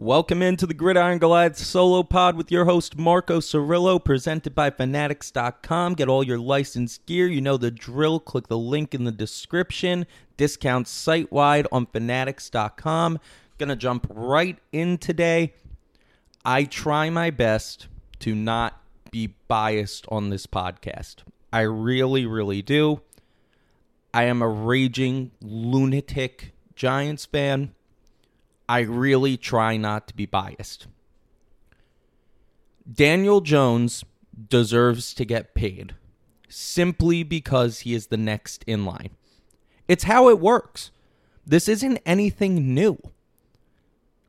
Welcome into the Gridiron Goliath solo pod with your host Marco Cirillo, presented by Fanatics.com. Get all your licensed gear. You know the drill. Click the link in the description. Discounts site wide on Fanatics.com. Gonna jump right in today. I try my best to not be biased on this podcast. I really, really do. I am a raging lunatic Giants fan. I really try not to be biased. Daniel Jones deserves to get paid simply because he is the next in line. It's how it works. This isn't anything new.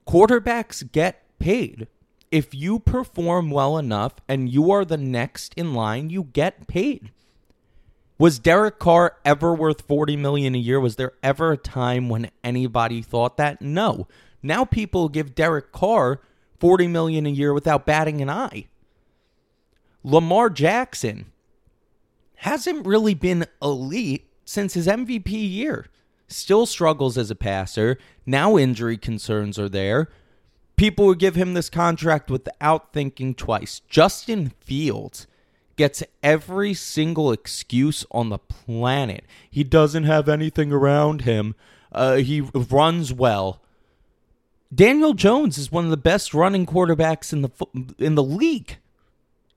Quarterbacks get paid. If you perform well enough and you are the next in line, you get paid. Was Derek Carr ever worth 40 million a year? Was there ever a time when anybody thought that? No. Now people give Derek Carr 40 million a year without batting an eye. Lamar Jackson hasn't really been elite since his MVP year. Still struggles as a passer. Now injury concerns are there. People would give him this contract without thinking twice. Justin Fields gets every single excuse on the planet. He doesn't have anything around him. Uh, he runs well. Daniel Jones is one of the best running quarterbacks in the in the league,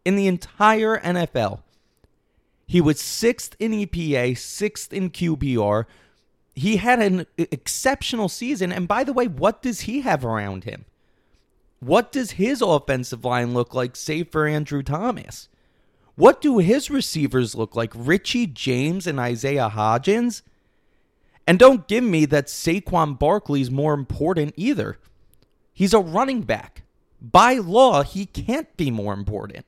in the entire NFL. He was sixth in EPA, sixth in QBR. He had an exceptional season. And by the way, what does he have around him? What does his offensive line look like, save for Andrew Thomas? What do his receivers look like? Richie James and Isaiah Hodgins? And don't give me that Saquon Barkley is more important either. He's a running back. By law, he can't be more important.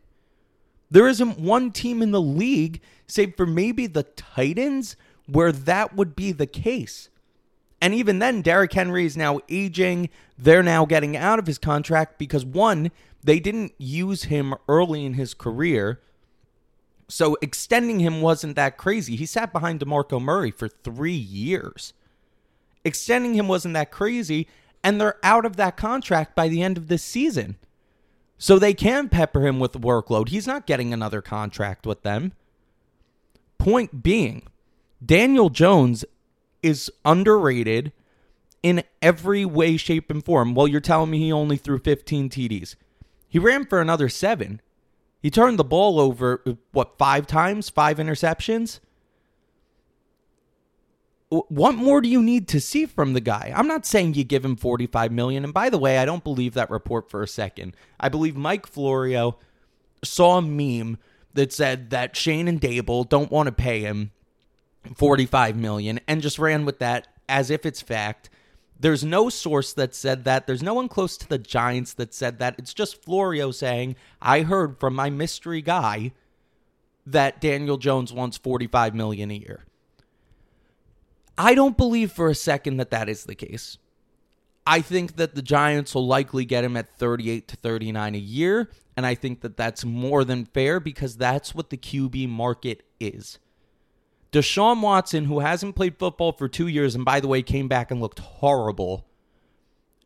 There isn't one team in the league, save for maybe the Titans, where that would be the case. And even then, Derrick Henry is now aging. They're now getting out of his contract because, one, they didn't use him early in his career. So extending him wasn't that crazy. He sat behind DeMarco Murray for three years. Extending him wasn't that crazy, and they're out of that contract by the end of this season. So they can pepper him with workload. He's not getting another contract with them. Point being, Daniel Jones is underrated in every way, shape, and form. Well, you're telling me he only threw 15 TDs. He ran for another seven. He turned the ball over, what, five times? Five interceptions? What more do you need to see from the guy? I'm not saying you give him 45 million. And by the way, I don't believe that report for a second. I believe Mike Florio saw a meme that said that Schoen and Daboll don't want to pay him 45 million and just ran with that as if it's fact. There's no source that said that. There's no one close to the Giants that said that. It's just Florio saying, I heard from my mystery guy that Daniel Jones wants 45 million a year. I don't believe for a second that that is the case. I think that the Giants will likely get him at 38 to 39 a year, and I think that that's more than fair because that's what the QB market is. Deshaun Watson, who hasn't played football for two years, and by the way, came back and looked horrible,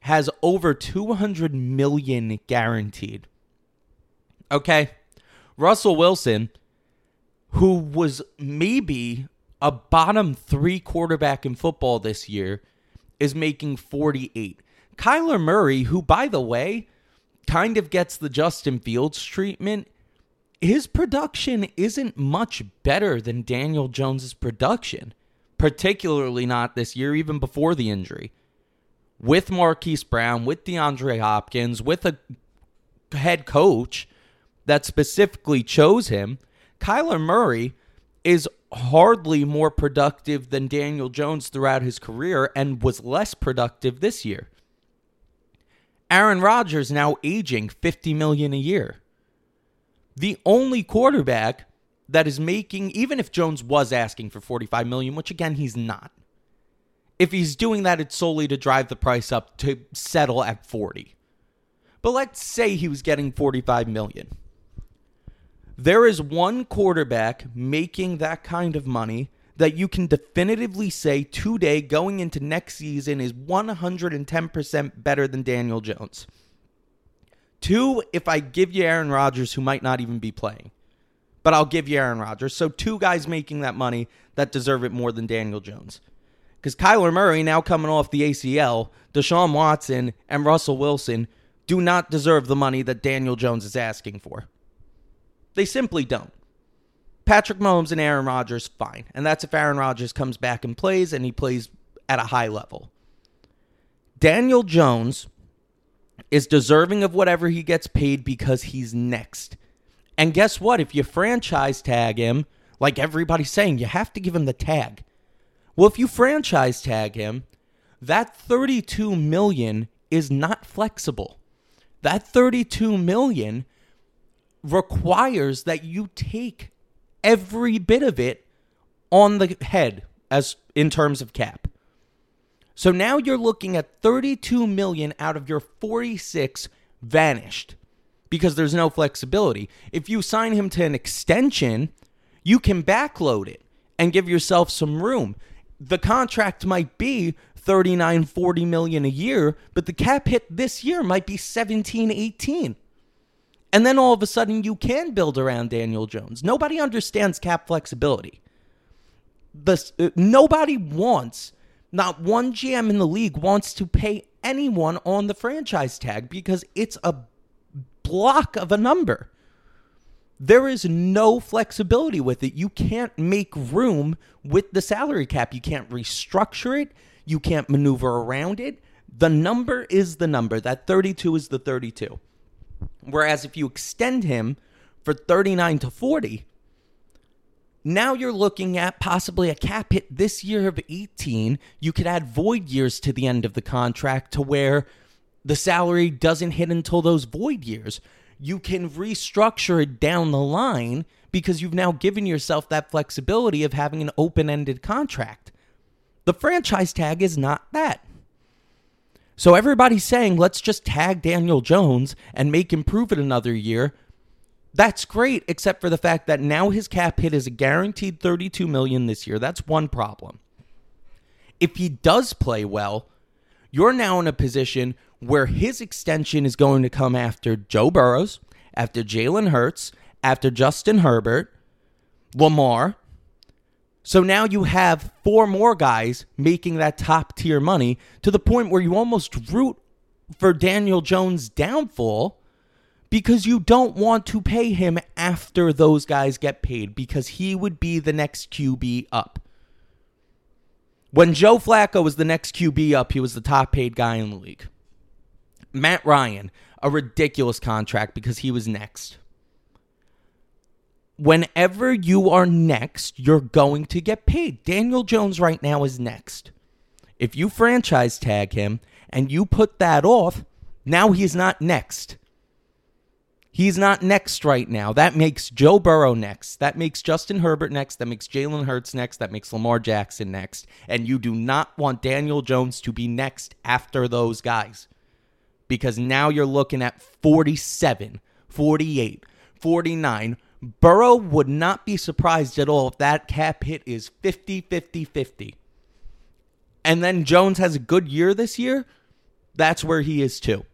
has over 200 million guaranteed. Okay. Russell Wilson, who was maybe a bottom three quarterback in football this year, is making 48. Kyler Murray, who, by the way, kind of gets the Justin Fields treatment, his production isn't much better than Daniel Jones's production, particularly not this year, even before the injury. With Marquise Brown, with DeAndre Hopkins, with a head coach that specifically chose him, Kyler Murray is hardly more productive than Daniel Jones throughout his career and was less productive this year. Aaron Rodgers now aging 50 million a year the only quarterback that is making even if Jones was asking for 45 million, which again he's not. If he's doing that it's solely to drive the price up to settle at 40. But let's say he was getting 45 million. There is one quarterback making that kind of money that you can definitively say today going into next season is 110% better than Daniel Jones. Two, if I give you Aaron Rodgers, who might not even be playing, but I'll give you Aaron Rodgers. So two guys making that money that deserve it more than Daniel Jones. Because Kyler Murray, now coming off the ACL, Deshaun Watson, and Russell Wilson do not deserve the money that Daniel Jones is asking for. They simply don't. Patrick Mahomes and Aaron Rodgers, fine. And that's if Aaron Rodgers comes back and plays and he plays at a high level. Daniel Jones is deserving of whatever he gets paid because he's next. And guess what? If you franchise tag him, like everybody's saying, you have to give him the tag. Well, if you franchise tag him, that 32 million is not flexible. That 32 million requires that you take every bit of it on the head as in terms of cap. So now you're looking at 32 million out of your 46 vanished because there's no flexibility. If you sign him to an extension, you can backload it and give yourself some room. The contract might be 39 40 million a year, but the cap hit this year might be 17 18. And then all of a sudden you can build around Daniel Jones. Nobody understands cap flexibility. The, uh, nobody wants not one GM in the league wants to pay anyone on the franchise tag because it's a block of a number. There is no flexibility with it. You can't make room with the salary cap. You can't restructure it. You can't maneuver around it. The number is the number. That 32 is the 32. Whereas if you extend him for 39 to 40, now you're looking at possibly a cap hit this year of 18. You could add void years to the end of the contract to where the salary doesn't hit until those void years. You can restructure it down the line because you've now given yourself that flexibility of having an open ended contract. The franchise tag is not that. So everybody's saying, let's just tag Daniel Jones and make him prove it another year. That's great, except for the fact that now his cap hit is a guaranteed 32 million this year. That's one problem. If he does play well, you're now in a position where his extension is going to come after Joe Burrows, after Jalen Hurts, after Justin Herbert, Lamar. So now you have four more guys making that top tier money to the point where you almost root for Daniel Jones' downfall because you don't want to pay him after those guys get paid because he would be the next QB up. When Joe Flacco was the next QB up, he was the top paid guy in the league. Matt Ryan, a ridiculous contract because he was next. Whenever you are next, you're going to get paid. Daniel Jones right now is next. If you franchise tag him and you put that off, now he's not next. He's not next right now. That makes Joe Burrow next. That makes Justin Herbert next. That makes Jalen Hurts next. That makes Lamar Jackson next. And you do not want Daniel Jones to be next after those guys. Because now you're looking at 47, 48, 49. Burrow would not be surprised at all if that cap hit is 50, 50, 50. And then Jones has a good year this year. That's where he is too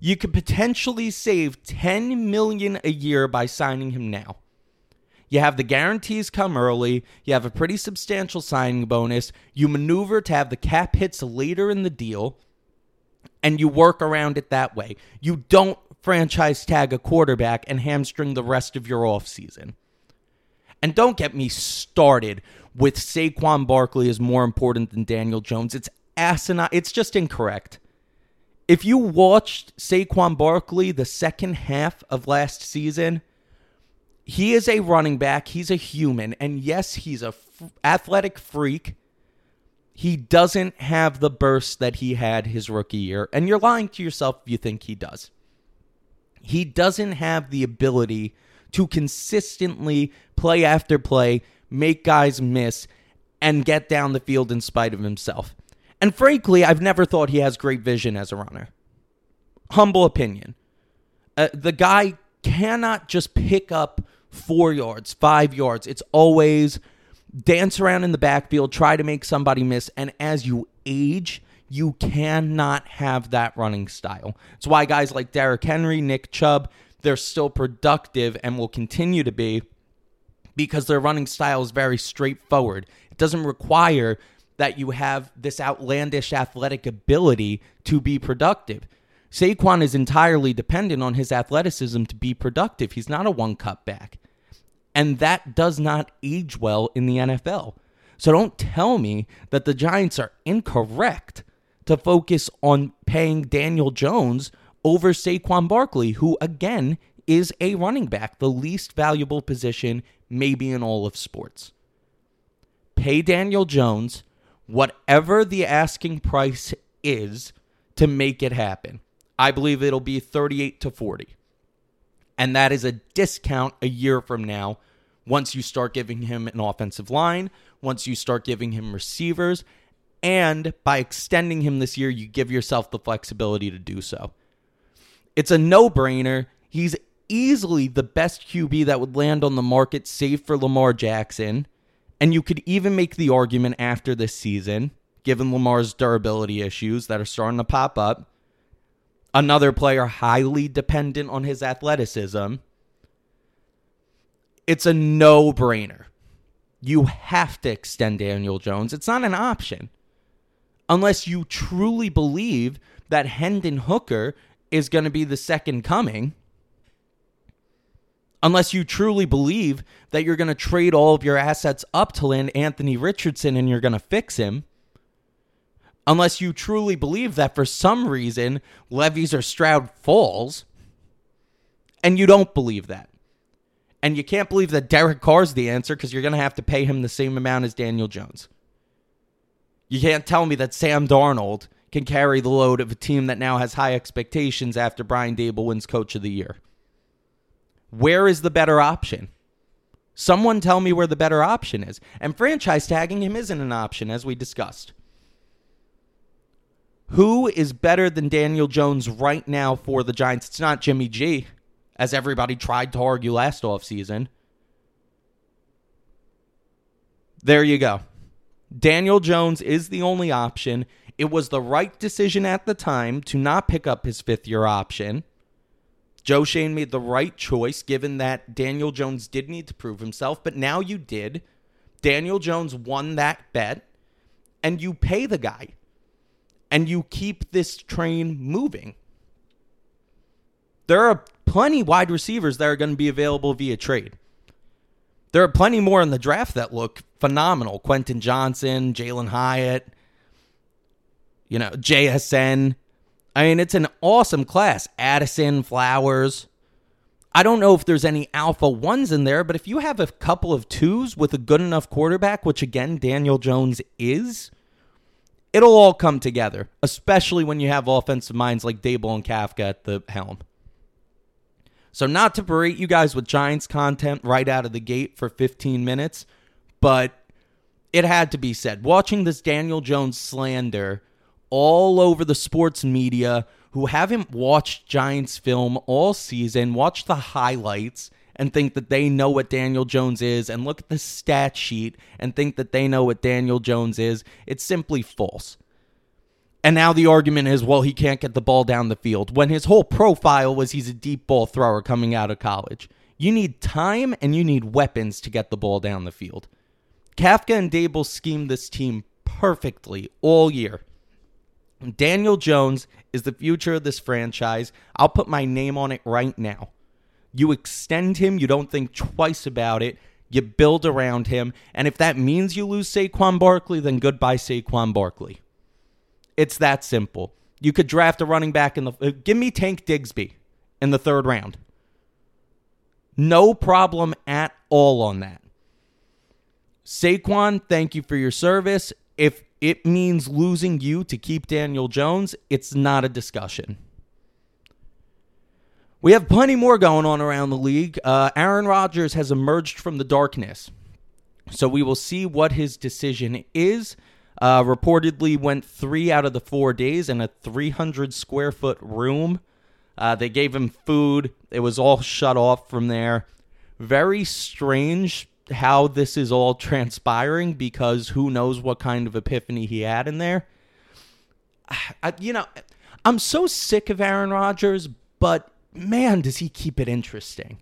you could potentially save 10 million a year by signing him now. You have the guarantees come early, you have a pretty substantial signing bonus, you maneuver to have the cap hits later in the deal, and you work around it that way. You don't franchise tag a quarterback and hamstring the rest of your offseason. And don't get me started with Saquon Barkley is more important than Daniel Jones. It's asinine. It's just incorrect. If you watched Saquon Barkley the second half of last season, he is a running back. He's a human. And yes, he's a f- athletic freak. He doesn't have the burst that he had his rookie year. And you're lying to yourself if you think he does. He doesn't have the ability to consistently play after play, make guys miss, and get down the field in spite of himself. And frankly, I've never thought he has great vision as a runner. Humble opinion. Uh, the guy cannot just pick up four yards, five yards. It's always dance around in the backfield, try to make somebody miss. And as you age, you cannot have that running style. It's why guys like Derrick Henry, Nick Chubb, they're still productive and will continue to be because their running style is very straightforward. It doesn't require that you have this outlandish athletic ability to be productive. Saquon is entirely dependent on his athleticism to be productive. He's not a one cut back. And that does not age well in the NFL. So don't tell me that the Giants are incorrect to focus on paying Daniel Jones over Saquon Barkley, who again is a running back, the least valuable position maybe in all of sports. Pay Daniel Jones whatever the asking price is to make it happen. I believe it'll be 38 to 40. And that is a discount a year from now once you start giving him an offensive line, once you start giving him receivers, and by extending him this year, you give yourself the flexibility to do so. It's a no brainer. He's easily the best QB that would land on the market, save for Lamar Jackson. And you could even make the argument after this season, given Lamar's durability issues that are starting to pop up, another player highly dependent on his athleticism. It's a no brainer. You have to extend Daniel Jones. It's not an option. Unless you truly believe that Hendon Hooker is going to be the second coming unless you truly believe that you're going to trade all of your assets up to land Anthony Richardson and you're going to fix him. Unless you truly believe that for some reason Levis or Stroud falls, and you don't believe that. And you can't believe that Derek Carr's the answer because you're going to have to pay him the same amount as Daniel Jones. You can't tell me that Sam Darnold can carry the load of a team that now has high expectations after Brian Daboll wins Coach of the Year. Where is the better option? Someone tell me where the better option is. And franchise tagging him isn't an option, as we discussed. Who is better than Daniel Jones right now for the Giants? It's not Jimmy G, as everybody tried to argue last offseason. There you go. Daniel Jones is the only option. It was the right decision at the time to not pick up his fifth year option. Joe Schoen made the right choice given that Daniel Jones did need to prove himself, but now you did. Daniel Jones won that bet, and you pay the guy, and you keep this train moving. There are plenty wide receivers that are going to be available via trade. There are plenty more in the draft that look phenomenal. Quentin Johnson, Jalin Hyatt, you know, JSN. I mean, it's an awesome class. Addison, Flowers. I don't know if there's any alpha ones in there, but if you have a couple of twos with a good enough quarterback, which again, Daniel Jones is, it'll all come together, especially when you have offensive minds like Daboll and Kafka at the helm. So, not to berate you guys with Giants content right out of the gate for 15 minutes, but it had to be said. Watching this Daniel Jones slander all over the sports media who haven't watched Giants film all season, watch the highlights, and think that they know what Daniel Jones is, and look at the stat sheet and think that they know what Daniel Jones is, it's simply false. And now the argument is, well, he can't get the ball down the field when his whole profile was he's a deep ball thrower coming out of college. You need time and you need weapons to get the ball down the field. Kafka and Daboll schemed this team perfectly all year. Daniel Jones is the future of this franchise. I'll put my name on it right now. You extend him, you don't think twice about it. You build around him. And if that means you lose Saquon Barkley, then goodbye, Saquon Barkley. It's that simple. You could draft a running back in the. Uh, give me Tank Bigsby in the third round. No problem at all on that. Saquon, thank you for your service. If it means losing you to keep Daniel Jones, it's not a discussion. We have plenty more going on around the league. Uh, Aaron Rodgers has emerged from the darkness. So we will see what his decision is. Uh, reportedly went three out of the four days in a 300 square foot room. Uh, they gave him food. It was all shut off from there. Very strange how this is all transpiring because who knows what kind of epiphany he had in there. I, you know, I'm so sick of Aaron Rodgers, but man, does he keep it interesting.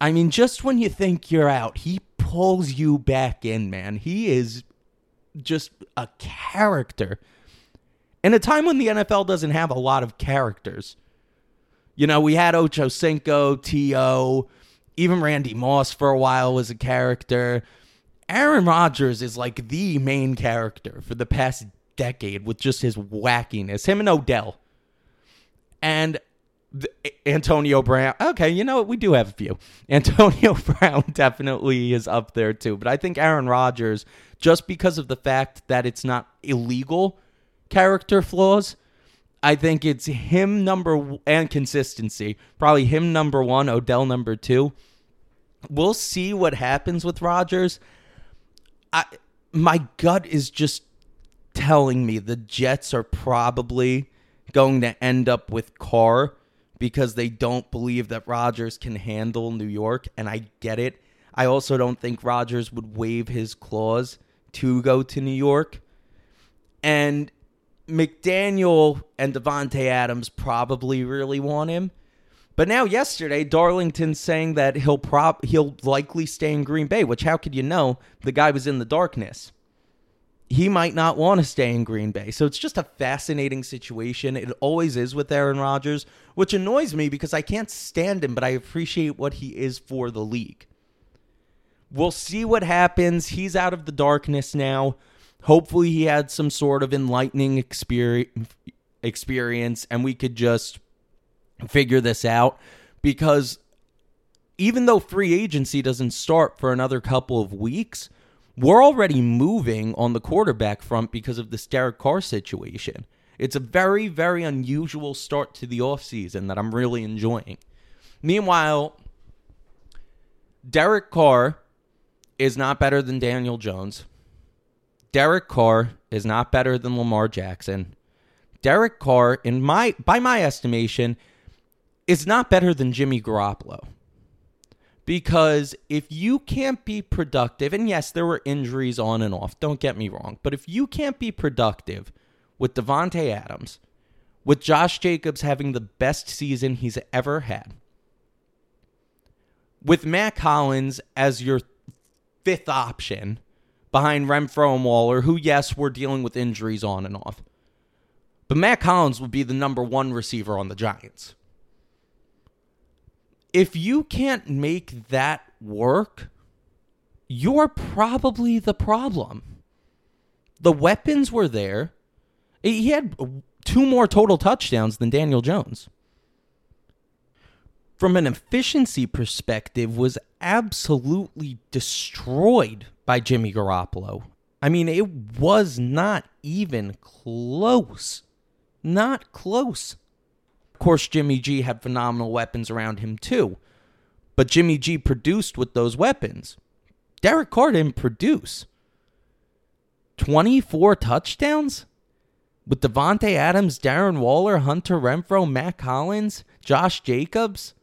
I mean, just when you think you're out, he pulls you back in, man. He is just a character. In a time when the NFL doesn't have a lot of characters. You know, we had Ocho Cinco, T.O., even Randy Moss for a while was a character. Aaron Rodgers is like the main character for the past decade with just his wackiness. Him and Odell. And Antonio Brown. Okay, you know what? We do have a few. Antonio Brown definitely is up there too. But I think Aaron Rodgers, just because of the fact that it's not illegal character flaws, I think it's him number and consistency. Probably him number one, Odell number two. We'll see what happens with Rodgers. I my gut is just telling me the Jets are probably going to end up with Carr because they don't believe that Rodgers can handle New York, and I get it. I also don't think Rodgers would waive his clause to go to New York. And McDaniel and Davante Adams probably really want him. But now yesterday, Darlington saying that he'll prop he'll likely stay in Green Bay, which how could you know? The guy was in the darkness. He might not want to stay in Green Bay. So it's just a fascinating situation. It always is with Aaron Rodgers, which annoys me because I can't stand him, but I appreciate what he is for the league. We'll see what happens. He's out of the darkness now. Hopefully, he had some sort of enlightening experience, and we could just figure this out because even though free agency doesn't start for another couple of weeks, we're already moving on the quarterback front because of this Derek Carr situation. It's a very, very unusual start to the offseason that I'm really enjoying. Meanwhile, Derek Carr is not better than Daniel Jones. Derek Carr is not better than Lamar Jackson. Derek Carr, in my by my estimation, is not better than Jimmy Garoppolo. Because if you can't be productive, and yes, there were injuries on and off, don't get me wrong, but if you can't be productive with Davante Adams, with Josh Jacobs having the best season he's ever had, with Mack Hollins as your fifth option, behind Renfrow and Waller, who, yes, were dealing with injuries on and off. But Mack Hollins would be the number one receiver on the Giants. If you can't make that work, you're probably the problem. The weapons were there. He had two more total touchdowns than Daniel Jones. From an efficiency perspective, was absolutely destroyed by Jimmy Garoppolo. I mean, it was not even close. Not close. Course, Jimmy G had phenomenal weapons around him too. But Jimmy G produced with those weapons. Derek Carr didn't produce. 24 touchdowns? With Davante Adams, Darren Waller, Hunter Renfrow, Mack Hollins, Josh Jacobs?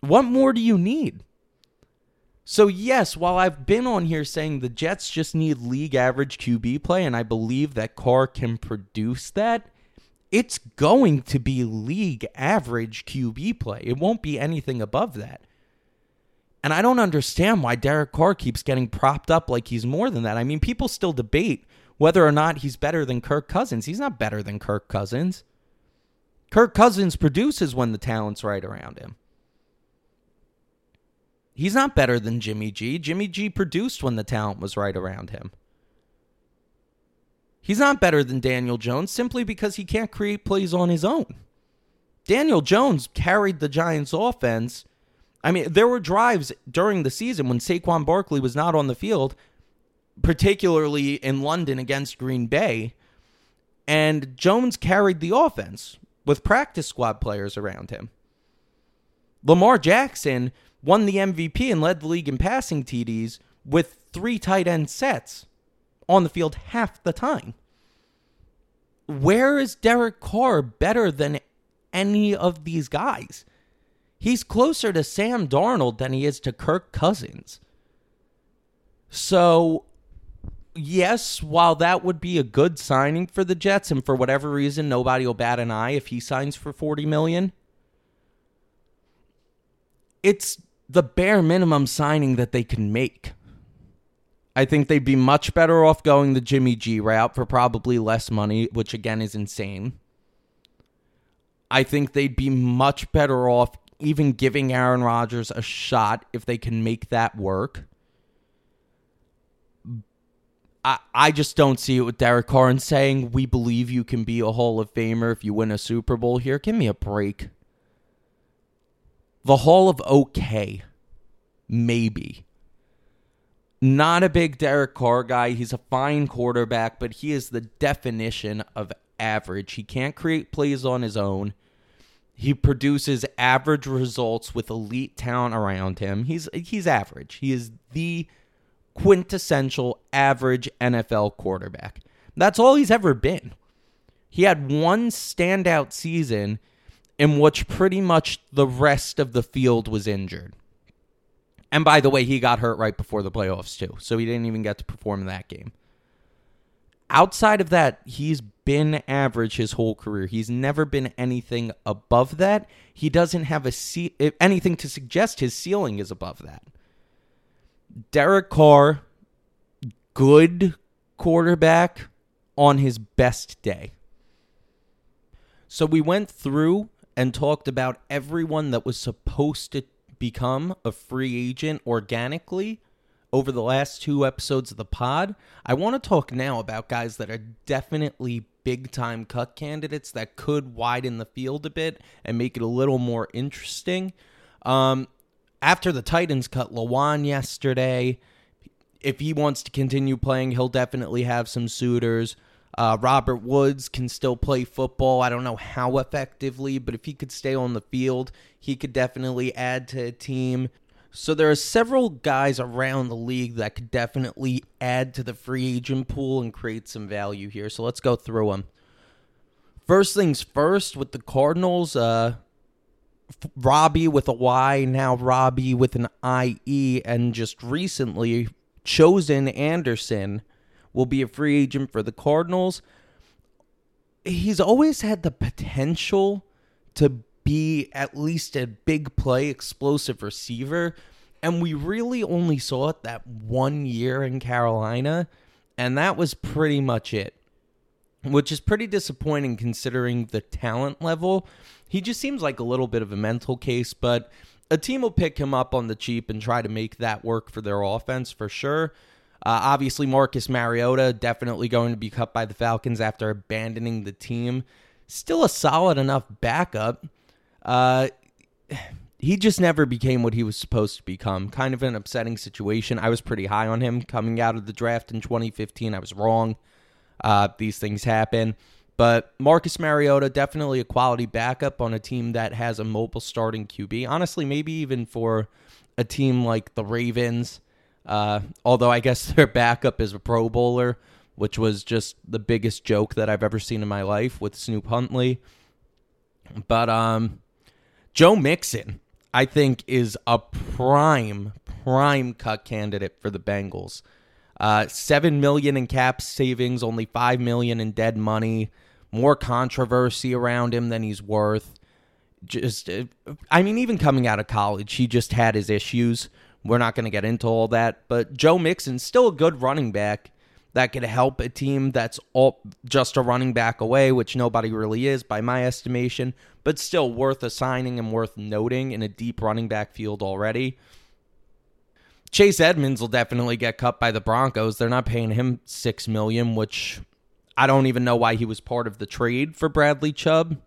What more do you need? So, yes, while I've been on here saying the Jets just need league average QB play, and I believe that Carr can produce that, it's going to be league average QB play. It won't be anything above that. And I don't understand why Derek Carr keeps getting propped up like he's more than that. I mean, people still debate whether or not he's better than Kirk Cousins. He's not better than Kirk Cousins. Kirk Cousins produces when the talent's right around him. He's not better than Jimmy G. Jimmy G produced when the talent was right around him. He's not better than Daniel Jones simply because he can't create plays on his own. Daniel Jones carried the Giants' offense. I mean, there were drives during the season when Saquon Barkley was not on the field, particularly in London against Green Bay, and Jones carried the offense with practice squad players around him. Lamar Jackson won the MVP and led the league in passing TDs with three tight end sets on the field half the time. Where is Derek Carr better than any of these guys? He's closer to Sam Darnold than he is to Kirk Cousins. So, yes, while that would be a good signing for the Jets, and for whatever reason, nobody will bat an eye if he signs for 40 million, it's the bare minimum signing that they can make. I think they'd be much better off going the Jimmy G route for probably less money, which again is insane. I think they'd be much better off even giving Aaron Rodgers a shot if they can make that work. I, I just don't see it with Derek Carr and saying, We believe you can be a Hall of Famer if you win a Super Bowl here. Give me a break. The Hall of OK. Maybe. Not a big Derek Carr guy. He's a fine quarterback, but he is the definition of average. He can't create plays on his own. He produces average results with elite talent around him. He's he's average. He is the quintessential average NFL quarterback. That's all he's ever been. He had one standout season in which pretty much the rest of the field was injured. And by the way, he got hurt right before the playoffs, too. So he didn't even get to perform in that game. Outside of that, he's been average his whole career. He's never been anything above that. He doesn't have a ce- anything to suggest his ceiling is above that. Derek Carr, good quarterback on his best day. So we went through and talked about everyone that was supposed to become a free agent organically over the last two episodes of the pod. I want to talk now about guys that are definitely big time cut candidates that could widen the field a bit and make it a little more interesting. Um, after the Titans cut Lewan yesterday, if he wants to continue playing, he'll definitely have some suitors. Uh, Robert Woods can still play football. I don't know how effectively, but if he could stay on the field, he could definitely add to a team. So there are several guys around the league that could definitely add to the free agent pool and create some value here. So let's go through them. First things first, with the Cardinals, uh, Robbie with a Y, now Robbie with an IE, and just recently Chosen Anderson will be a free agent for the Cardinals. He's always had the potential to be at least a big play, explosive receiver. And we really only saw it that one year in Carolina. And that was pretty much it, which is pretty disappointing considering the talent level. He just seems like a little bit of a mental case, but a team will pick him up on the cheap and try to make that work for their offense for sure. Uh, obviously, Marcus Mariota definitely going to be cut by the Falcons after abandoning the team. Still a solid enough backup. Uh, he just never became what he was supposed to become. Kind of an upsetting situation. I was pretty high on him coming out of the draft in 2015. I was wrong. Uh, these things happen. But Marcus Mariota, definitely a quality backup on a team that has a mobile starting QB. Honestly, maybe even for a team like the Ravens. Uh, although I guess their backup is a Pro Bowler, which was just the biggest joke that I've ever seen in my life with Snoop Huntley. But um, Joe Mixon, I think, is a prime, prime cut candidate for the Bengals. Uh, Seven million in cap savings, only five million in dead money. More controversy around him than he's worth. Just, uh, I mean, even coming out of college, he just had his issues. We're not going to get into all that, but Joe Mixon's still a good running back that could help a team that's all just a running back away, which nobody really is by my estimation, but still worth assigning and worth noting in a deep running back field already. Chase Edmonds will definitely get cut by the Broncos. They're not paying him 6 million, which I don't even know why he was part of the trade for Bradley Chubb.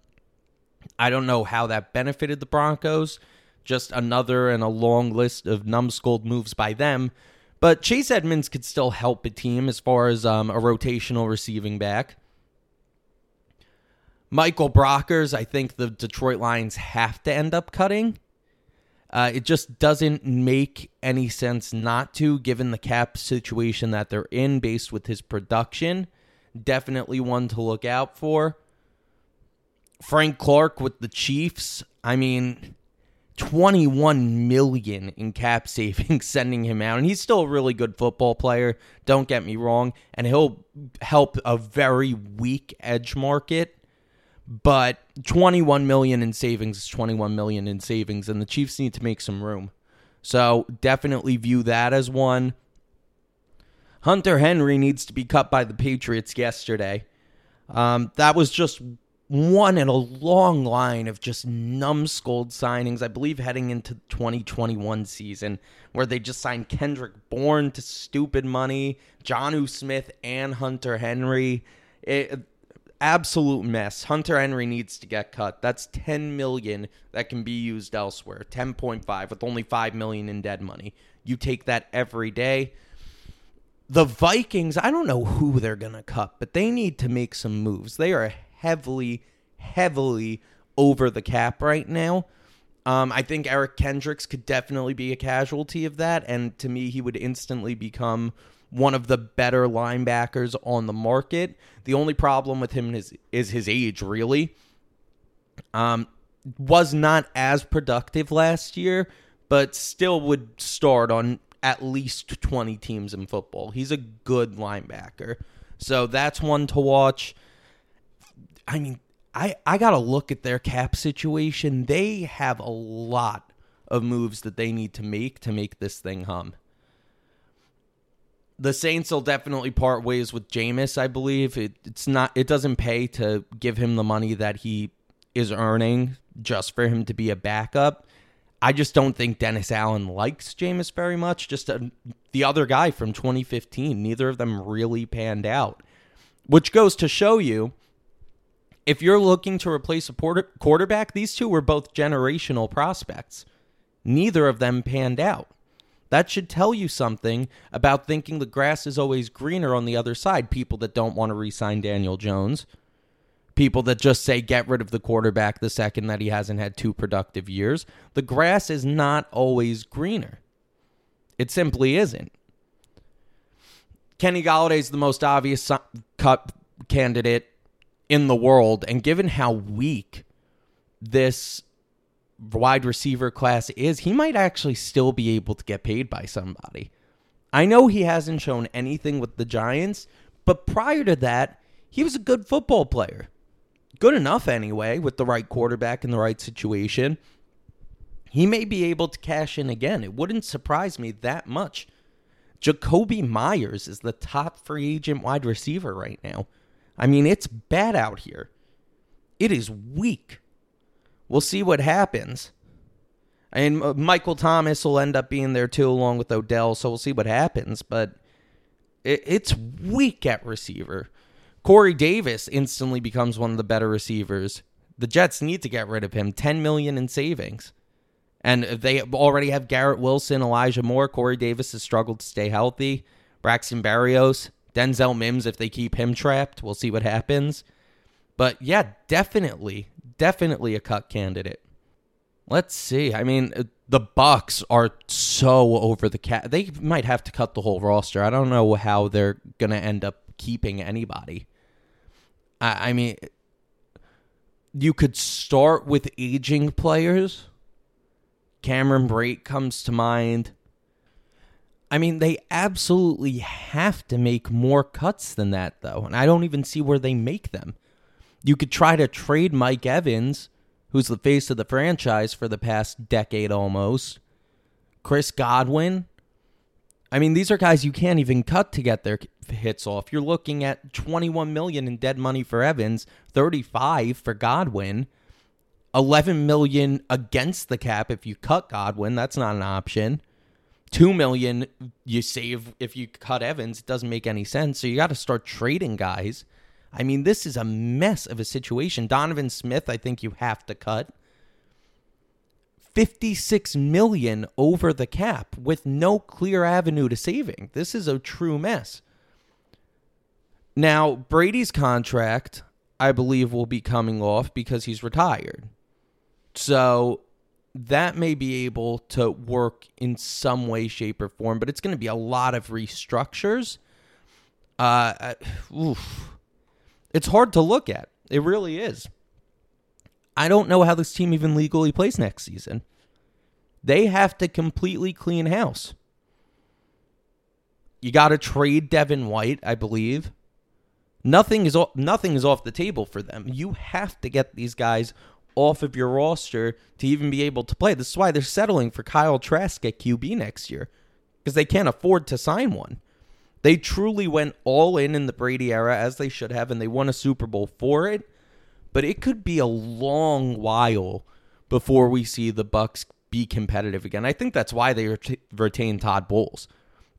I don't know how that benefited the Broncos. Just another and a long list of numbskull moves by them but Chase Edmonds could still help a team as far as um, a rotational receiving back. Michael Brockers, I think the Detroit Lions have to end up cutting. Uh, it just doesn't make any sense not to, given the cap situation that they're in, based with his production. Definitely one to look out for. Frank Clark with the Chiefs. I mean, 21 million in cap savings sending him out and he's still a really good football player don't get me wrong and he'll help a very weak edge market but 21 million in savings is 21 million in savings and the Chiefs need to make some room. So, definitely view that as one. Hunter Henry needs to be cut by the Patriots yesterday. Um, that was just one in a long line of just numbskull signings, I believe, heading into the 2021 season, where they just signed Kendrick Bourne to stupid money, Jonnu Smith, and Hunter Henry. It, absolute mess. Hunter Henry needs to get cut. That's 10 million that can be used elsewhere. 10.5 with only 5 million in dead money. You take that every day. The Vikings, I don't know who they're going to cut, but they need to make some moves. They are heavily, heavily over the cap right now. Um, I think Eric Kendricks could definitely be a casualty of that. And to me, he would instantly become one of the better linebackers on the market. The only problem with him is, is his age, really. Um, was not as productive last year, but still would start on at least 20 teams in football. He's a good linebacker. So that's one to watch. I mean, I, I got to look at their cap situation. They have a lot of moves that they need to make to make this thing hum. The Saints will definitely part ways with Jameis, I believe. It, it's not it doesn't pay to give him the money that he is earning just for him to be a backup. I just don't think Dennis Allen likes Jameis very much. Just a, the other guy from 2015, neither of them really panned out. Which goes to show you if you're looking to replace a quarterback, these two were both generational prospects. Neither of them panned out. That should tell you something about thinking the grass is always greener on the other side. People that don't want to re sign Daniel Jones, people that just say get rid of the quarterback the second that he hasn't had two productive years. The grass is not always greener. It simply isn't. Kenny Golladay is the most obvious cut candidate in the world, and given how weak this wide receiver class is, he might actually still be able to get paid by somebody. I know he hasn't shown anything with the Giants, but prior to that, he was a good football player. Good enough anyway, with the right quarterback in the right situation. He may be able to cash in again. It wouldn't surprise me that much. Jakobi Meyers is the top free agent wide receiver right now. I mean, it's bad out here. It is weak. We'll see what happens. And uh, Michael Thomas will end up being there too, along with Odell. So we'll see what happens. But it's weak at receiver. Corey Davis instantly becomes one of the better receivers. The Jets need to get rid of him. Ten million in savings, and they already have Garrett Wilson, Elijah Moore. Corey Davis has struggled to stay healthy. Braxton Berrios, Denzel Mims. If they keep him trapped, we'll see what happens. But yeah, definitely definitely a cut candidate. Let's see. I mean, uh, the Bucks are so over the cap. They might have to cut the whole roster. I don't know how they're gonna end up keeping anybody. I, I mean, you could start with aging players. Cameron Brate comes to mind. I mean, they absolutely have to make more cuts than that, though, and I don't even see where they make them. You could try to trade Mike Evans, who's the face of the franchise for the past decade almost. Chris Godwin. I mean, these are guys you can't even cut to get their hits off. You're looking at 21 million in dead money for Evans, 35 for Godwin, 11 million against the cap if you cut Godwin. That's not an option. 2 million you save if you cut Evans. It doesn't make any sense. So you got to start trading guys. I mean, this is a mess of a situation. Donovan Smith, I think you have to cut. 56 million over the cap with no clear avenue to saving. This is a true mess. Now, Brady's contract, I believe, will be coming off because he's retired. So that may be able to work in some way, shape, or form, but it's going to be a lot of restructures. Uh, oof it's hard to look at. It really is. I don't know how this team even legally plays next season. They have to completely clean house. You got to trade Devin White, I believe. Nothing is nothing is off the table for them. You have to get these guys off of your roster to even be able to play. This is why they're settling for Kyle Trask at QB next year because they can't afford to sign one. They truly went all in in the Brady era as they should have, and they won a Super Bowl for it. But it could be a long while before we see the Bucks be competitive again. I think that's why they ret- retain Todd Bowles.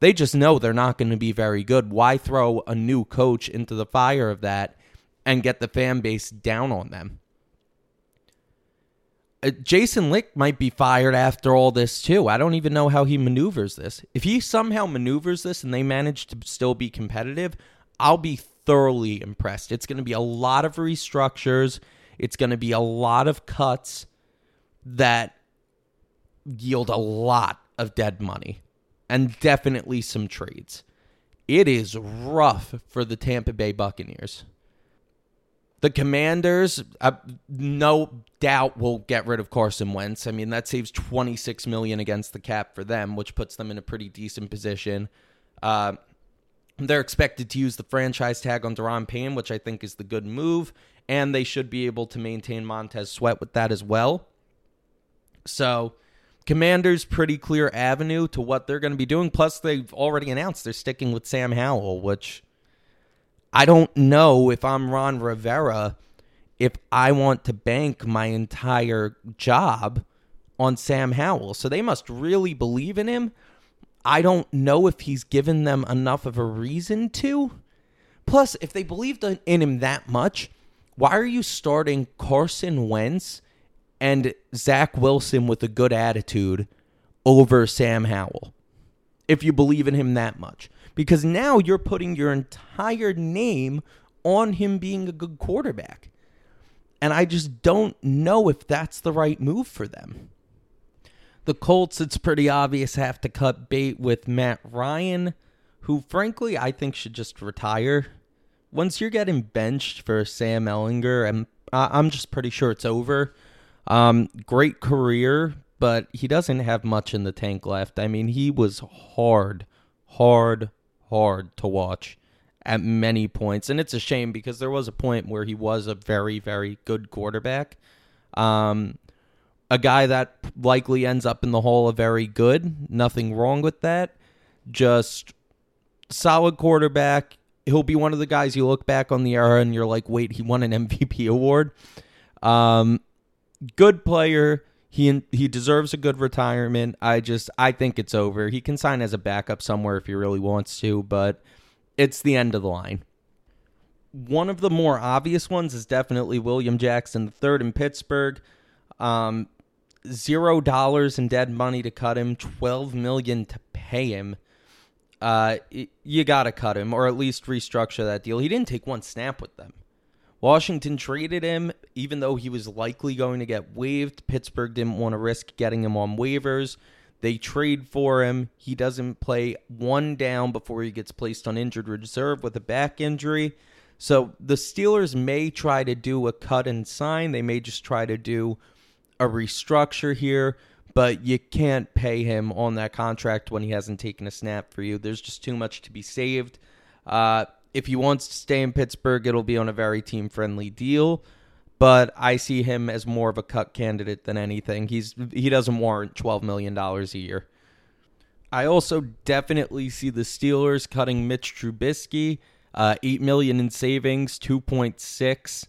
They just know they're not going to be very good. Why throw a new coach into the fire of that and get the fan base down on them? Uh, Jason Licht might be fired after all this too. I don't even know how he maneuvers this. If he somehow maneuvers this and they manage to still be competitive, I'll be thoroughly impressed. It's going to be a lot of restructures. It's going to be a lot of cuts that yield a lot of dead money and definitely some trades. It is rough for the Tampa Bay Buccaneers. The Commanders, uh, no doubt, will get rid of Carson Wentz. I mean, that saves twenty six million against the cap for them, which puts them in a pretty decent position. Uh, they're expected to use the franchise tag on Daron Payne, which I think is the good move, and they should be able to maintain Montez Sweat with that as well. So, Commanders pretty clear avenue to what they're going to be doing. Plus, they've already announced they're sticking with Sam Howell, which I don't know if I'm Ron Rivera if I want to bank my entire job on Sam Howell. So they must really believe in him. I don't know if he's given them enough of a reason to. Plus, if they believed in him that much, why are you starting Carson Wentz and Zach Wilson with a good attitude over Sam Howell? If you believe in him that much because now you're putting your entire name on him being a good quarterback. And I just don't know if that's the right move for them. The Colts, it's pretty obvious, have to cut bait with Matt Ryan, who, frankly, I think should just retire. Once you're getting benched for Sam Ehlinger, I'm, I'm just pretty sure it's over. Um, great career, but he doesn't have much in the tank left. I mean, he was hard, hard, hard to watch at many points. And it's a shame because there was a point where he was a very, very good quarterback. Um, a guy that likely ends up in the Hall of Very Good. Nothing wrong with that. Just solid quarterback. He'll be one of the guys you look back on the era and you're like, wait, he won an MVP award. Um, good player. He he deserves a good retirement. I just I think it's over. He can sign as a backup somewhere if he really wants to, but it's the end of the line. One of the more obvious ones is definitely William Jackson III in Pittsburgh. Um, zero dollars in dead money to cut him, twelve million to pay him. Uh, you got to cut him, or at least restructure that deal. He didn't take one snap with them. Washington traded him, even though he was likely going to get waived. Pittsburgh didn't want to risk getting him on waivers. They trade for him. He doesn't play one down before he gets placed on injured reserve with a back injury. So the Steelers may try to do a cut and sign. They may just try to do a restructure here, but you can't pay him on that contract when he hasn't taken a snap for you. There's just too much to be saved. Uh, if he wants to stay in Pittsburgh, it'll be on a very team friendly deal. But I see him as more of a cut candidate than anything. He's he doesn't warrant twelve million dollars a year. I also definitely see the Steelers cutting Mitch Trubisky, uh, eight million in savings, two point six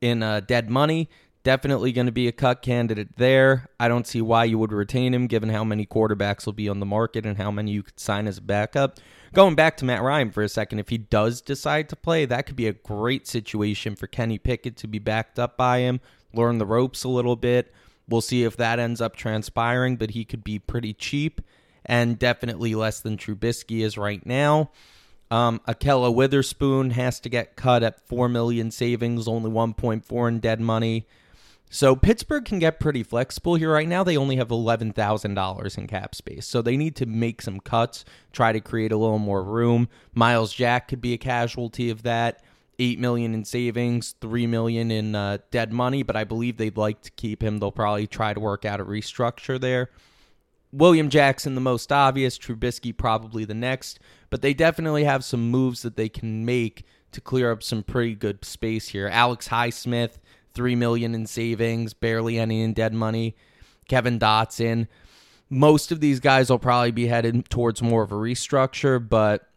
in uh, dead money. Definitely going to be a cut candidate there. I don't see why you would retain him, given how many quarterbacks will be on the market and how many you could sign as a backup going back to Matt Ryan for a second, if he does decide to play, that could be a great situation for Kenny Pickett to be backed up by him, learn the ropes a little bit. We'll see if that ends up transpiring, but he could be pretty cheap and definitely less than Trubisky is right now. Um, Ahkello Witherspoon has to get cut at four million savings, only 1.4 in dead money. So Pittsburgh can get pretty flexible here. Right now, they only have $11,000 in cap space. So they need to make some cuts, try to create a little more room. Myles Jack could be a casualty of that. eight million in savings, three million in uh, dead money, but I believe they'd like to keep him. They'll probably try to work out a restructure there. William Jackson, the most obvious. Trubisky, probably the next. But they definitely have some moves that they can make to clear up some pretty good space here. Alex Highsmith, three million in savings, barely any in dead money. Kevin Dotson. Most of these guys will probably be headed towards more of a restructure, but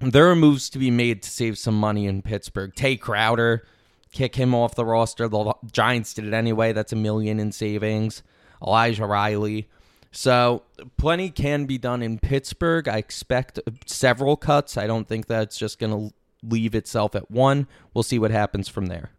there are moves to be made to save some money in Pittsburgh. Tae Crowder, kick him off the roster. The Giants did it anyway. That's a million in savings. Elijah Riley. So plenty can be done in Pittsburgh. I expect several cuts. I don't think that's just going to leave itself at one. We'll see what happens from there.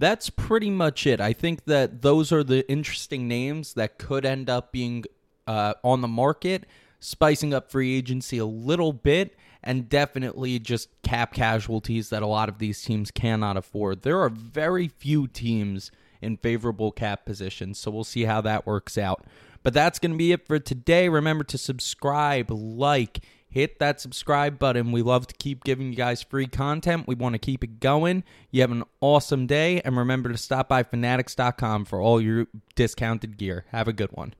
That's pretty much it. I think that those are the interesting names that could end up being uh, on the market, spicing up free agency a little bit, and definitely just cap casualties that a lot of these teams cannot afford. There are very few teams in favorable cap positions, so we'll see how that works out. But that's going to be it for today. Remember to subscribe, like, hit that subscribe button. We love to keep giving you guys free content. We want to keep it going. You have an awesome day, and remember to stop by fanatics.com for all your discounted gear. Have a good one.